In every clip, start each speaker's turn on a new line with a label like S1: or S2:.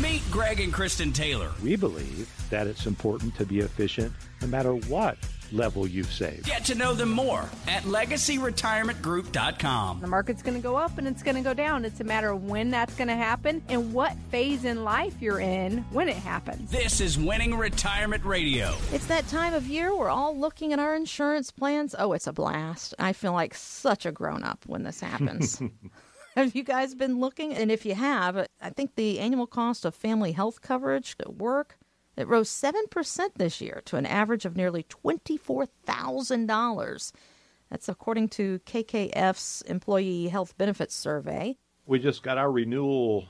S1: Meet Greg and Kristin Taylor.
S2: We believe that it's important to be efficient no matter what level you've saved.
S1: Get to know them more at legacyretirementgroup.com.
S3: The market's going to go up and it's going to go down. It's a matter of when that's going to happen and what phase in life you're in when it happens.
S1: This is Winning Retirement Radio.
S4: It's that time of year we're all looking at our insurance plans. Oh, it's a blast. I feel like such a grown up when this happens. have you guys been looking? And if you have, I think the annual cost of family health coverage at work it rose 7% this year to an average of nearly $24,000. That's according to KFF's Employee Health Benefits Survey.
S2: We just got our renewal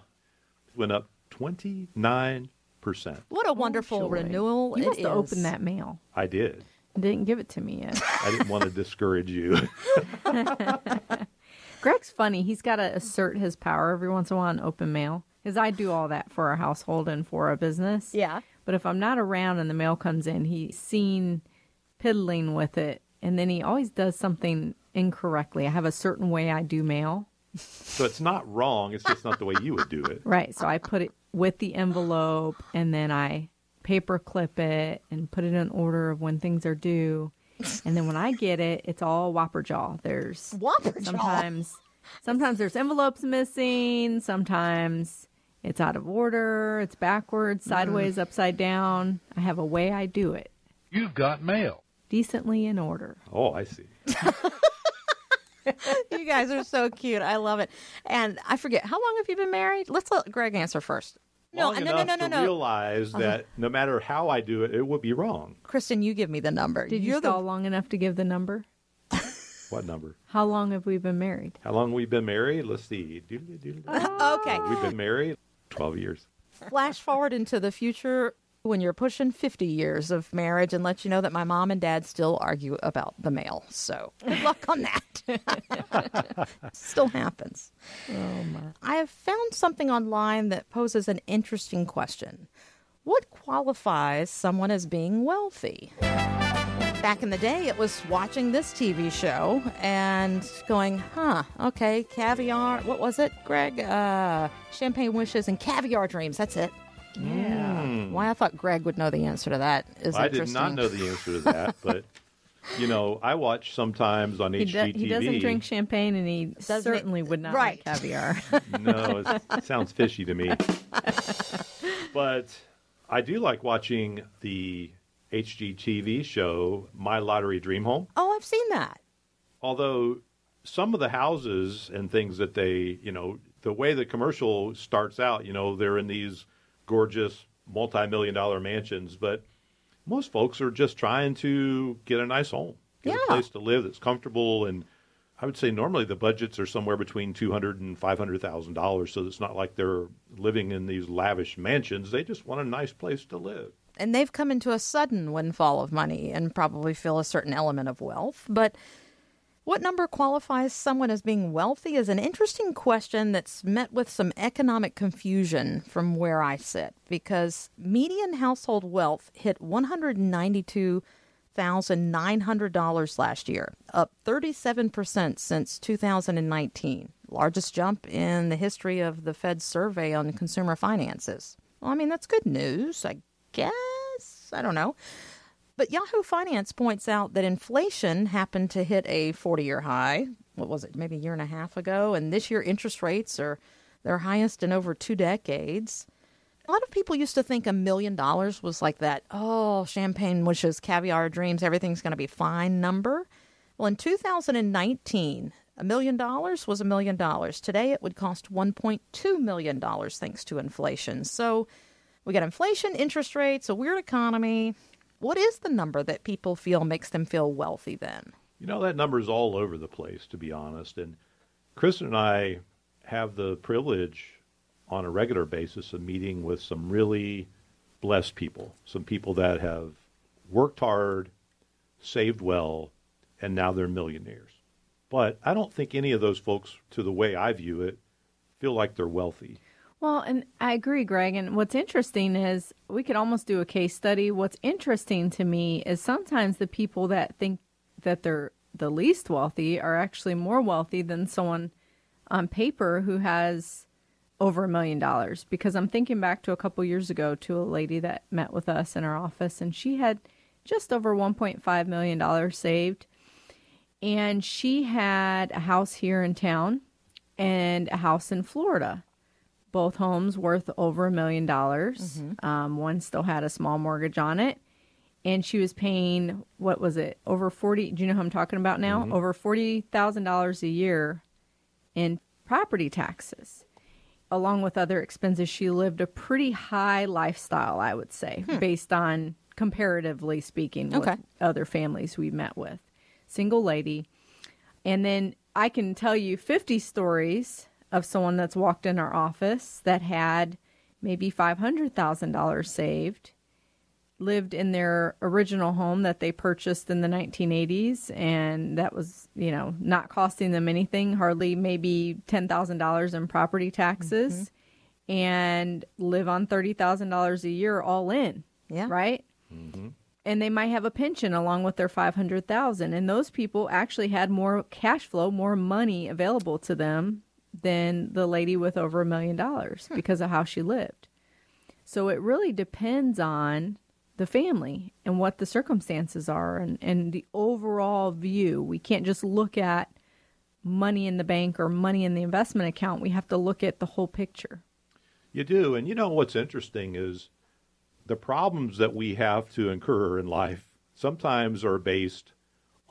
S2: went up 29%.
S4: What a wonderful
S3: Oh,
S4: renewal
S3: You
S4: it
S3: must have opened that mail.
S2: I did.
S3: Didn't give it to me yet.
S2: I didn't want to discourage you.
S3: Greg's funny. He's got to assert his power every once in a while in open mail. Because I do all that for our household and for our business.
S4: Yeah.
S3: But if I'm not around and the mail comes in, he's seen piddling with it. And then he always does something incorrectly. I have a certain way I do mail.
S2: so it's not wrong. It's just not the way you would do it.
S3: Right. So I put it with the envelope and then I paper clip it and put it in order of when things are due. And then when I get it, it's all whopper jaw. There's
S4: Whopper jaw.
S3: sometimes sometimes there's envelopes missing, sometimes it's out of order, it's backwards, mm. sideways, upside down. I have a way I do it.
S5: You've got mail.
S3: Decently in order.
S2: Oh, I see.
S4: you guys are so cute. I love it. And I forget, how long have you been married? Let's let Greg answer first.
S2: Long
S4: no, no,
S2: enough
S4: no, no,
S2: to
S4: no, no.
S2: realize uh-huh. that no matter how I do it, it would be wrong.
S4: Kristin, you give me the number.
S3: Did you
S4: You're
S3: stall
S4: the
S3: long enough to give the number?
S2: What number?
S3: How long have we been married?
S2: How long we've been married? Let's see. Doodly, doodly.
S4: okay.
S2: We've been married 12 years.
S4: Flash forward into the future when you're pushing 50 years of marriage and let you know that my mom and dad still argue about the mail. So good luck on that. still happens.
S3: Oh my.
S4: I have found something online that poses an interesting question. What qualifies someone as being wealthy? Back in the day, it was watching this TV show and going, huh, okay, caviar. What was it, Greg? Uh, champagne wishes and caviar dreams. That's it.
S3: Yeah.
S4: Why I thought Greg would know the answer to that is
S2: I did
S4: interesting.
S2: not know the answer to that, but you know, I watch sometimes on
S3: He, do,
S2: HGTV.
S3: he doesn't drink champagne and he
S4: Doesn't
S3: certainly
S4: he-
S3: would not
S4: right.
S3: like caviar.
S2: No, it sounds fishy to me. but I do like watching the HGTV show My Lottery Dream Home.
S4: Oh, I've seen that.
S2: Although some of the houses and things that they, you know, the way the commercial starts out, you know, they're in these gorgeous multi-million dollar mansions, but most folks are just trying to get a nice home, get
S4: Yeah.
S2: a place to live that's comfortable and I would say normally the budgets are somewhere between two hundred and five hundred thousand dollars, so it's not like they're living in these lavish mansions. They just want a nice place to live.
S4: and they've come into a sudden windfall of money and probably feel a certain element of wealth. But what number qualifies someone as being wealthy is an interesting question that's met with some economic confusion from where I sit because median household wealth hit $192,900 last year, up 37% since 2019. Largest jump in the history of the Fed's survey on consumer finances. Well, I mean, that's good news, I guess. I don't know. But Yahoo Finance points out that inflation happened to hit a 40 year high. What was it, maybe a year and a half ago? And this year, interest rates are their highest in over two decades. A lot of people used to think a million dollars was like that, oh, champagne wishes, caviar dreams, everything's going to be fine number. Well, in 2019, a million dollars was a million dollars. Today, it would cost $1.2 million thanks to inflation. So we got inflation, interest rates, a weird economy. What is the number that people feel makes them feel wealthy then?
S2: You know, that number is all over the place, to be honest. And Kristin and I have the privilege on a regular basis of meeting with some really blessed people, some people that have worked hard, saved well, and now they're millionaires. But I don't think any of those folks, to the way I view it, feel like they're wealthy.
S3: Well, and I agree, Greg. And what's interesting is we could almost do a case study. What's interesting to me is sometimes the people that think that they're the least wealthy are actually more wealthy than someone on paper who has over a million dollars because I'm thinking back to a couple years ago to a lady that met with us in our office and she had just over 1.5 million dollars saved and she had a house here in town and a house in Florida. Both homes worth over a million dollars. Mm-hmm. Um, one still had a small mortgage on it, and she was paying what was it over forty? Do you know who I'm talking about now? Mm-hmm. Over forty thousand dollars a year in property taxes, along with other expenses. She lived a pretty high lifestyle, I would say, hmm. based on comparatively speaking with other families we met with. Single lady. And then I can tell you 50 stories of someone that's walked in our office that had maybe $500,000 saved, lived in their original home that they purchased in the 1980s, and that was, you know, not costing them anything, hardly maybe $10,000 in property taxes, mm-hmm. and live on $30,000 a year all in.
S4: Yeah.
S3: Right? Mm-hmm. and they might have a pension along with their 500,000 and those people actually had more cash flow, more money available to them than the lady with over a million dollars hmm. because of how she lived. So it really depends on the family and what the circumstances are and, and the overall view. We can't just look at money in the bank or money in the investment account. We have to look at the whole picture.
S2: You do. And you know what's interesting is the problems that we have to incur in life sometimes are based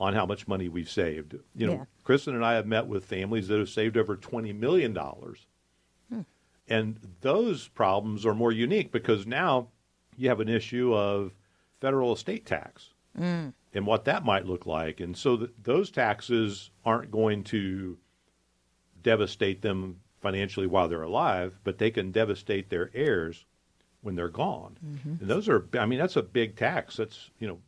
S2: on how much money we've saved. You know,
S4: Yeah.
S2: Kristin and I have met with families that have saved over $20 million. Hmm. And those problems are more unique because now you have an issue of federal estate tax hmm. and what that might look like. And so th- those taxes aren't going to devastate them financially while they're alive, but they can devastate their heirs when they're gone. Mm-hmm. And those are, I mean, that's a big tax. That's, you know,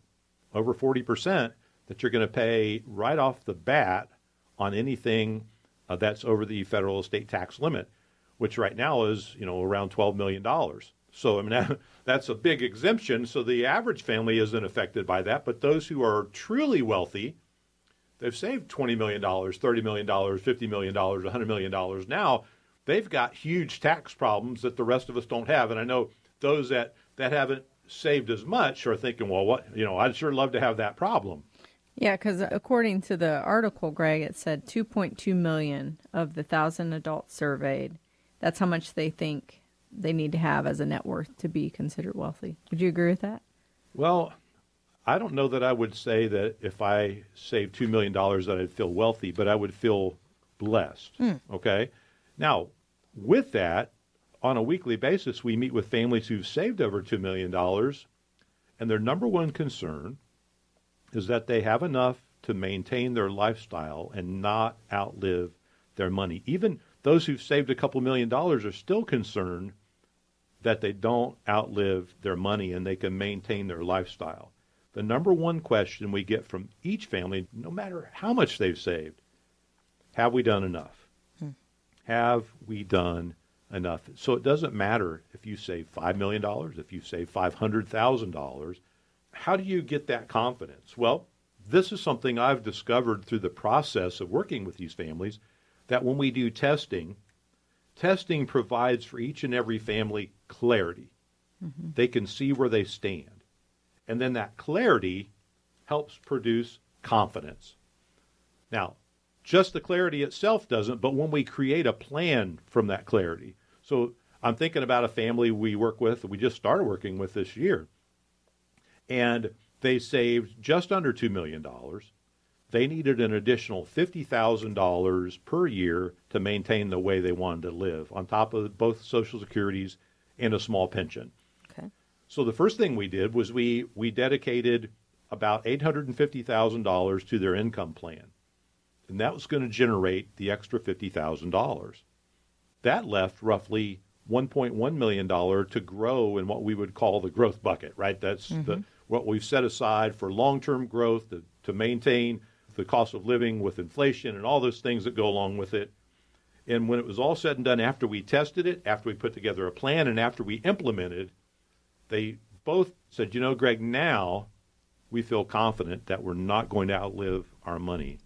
S2: over 40% that you're going to pay right off the bat on anything uh, that's over the federal estate tax limit, which right now is, you know, around $12 million. So, I mean, that, that's a big exemption. So the average family isn't affected by that. But those who are truly wealthy, they've saved $20 million, $30 million, $50 million, $100 million. Now they've got huge tax problems that the rest of us don't have. And I know those that, that haven't saved as much are thinking, well, what, you know, I'd sure love to have that problem.
S3: Yeah, because according to the article, Greg, it said 2.2 million of the thousand adults surveyed. That's how much they think they need to have as a net worth to be considered wealthy. Would you agree with that?
S2: Well, I don't know that I would say that if I saved $2 million that I'd feel wealthy, but I would feel blessed. Hmm. Okay. Now, with that, on a weekly basis, we meet with families who've saved over $2 million, and their number one concern is that they have enough to maintain their lifestyle and not outlive their money. Even those who've saved a couple million dollars are still concerned that they don't outlive their money and they can maintain their lifestyle. The number one question we get from each family, no matter how much they've saved, have we done enough? Hmm. Have we done enough? So it doesn't matter if you save $5 million, if you save $500,000. How do you get that confidence? Well, this is something I've discovered through the process of working with these families that when we do testing, testing provides for each and every family clarity. Mm-hmm. They can see where they stand. And then that clarity helps produce confidence. Now, just the clarity itself doesn't, but when we create a plan from that clarity. So I'm thinking about a family we work with, we just started working with this year, and they saved just under $2 million. They needed an additional $50,000 per year to maintain the way they wanted to live, on top of both Social Securities and a small pension.
S4: Okay.
S2: So the first thing we did was we we dedicated about eight hundred and fifty thousand dollars to their income plan, and that was going to generate the extra fifty thousand dollars. That left roughly one point one million dollar to grow in what we would call the growth bucket. Right, that's the mm-hmm. What we've set aside for long term growth to, to maintain the cost of living with inflation and all those things that go along with it. And when it was all said and done, after we tested it, after we put together a plan, and after we implemented, they both said, you know, Greg, now we feel confident that we're not going to outlive our money.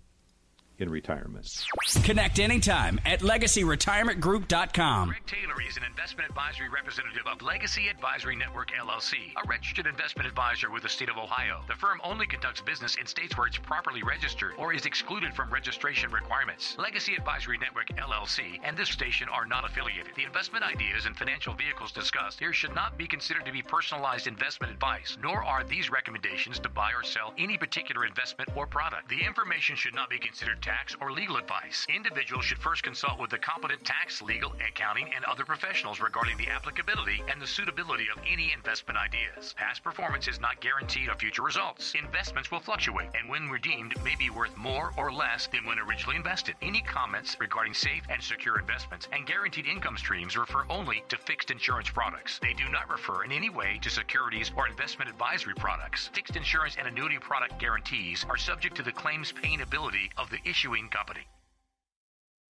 S2: In retirement.
S1: Connect anytime at legacyretirementgroup.com.
S5: Greg Taylor is an investment advisory representative of Legacy Advisory Network LLC, a registered investment advisor with the state of Ohio. The firm only conducts business in states where it's properly registered or is excluded from registration requirements. Legacy Advisory Network LLC and this station are not affiliated. The investment ideas and financial vehicles discussed here should not be considered to be personalized investment advice, nor are these recommendations to buy or sell any particular investment or product. The information should not be considered tax or legal advice. Individuals should first consult with the competent tax, legal, accounting, and other professionals regarding the applicability and the suitability of any investment ideas. Past performance is not guaranteed of future results. Investments will fluctuate and when redeemed may be worth more or less than when originally invested. Any comments regarding safe and secure investments and guaranteed income streams refer only to fixed insurance products. They do not refer in any way to securities or investment advisory products. Fixed insurance and annuity product guarantees are subject to the claims paying ability of the issuing company.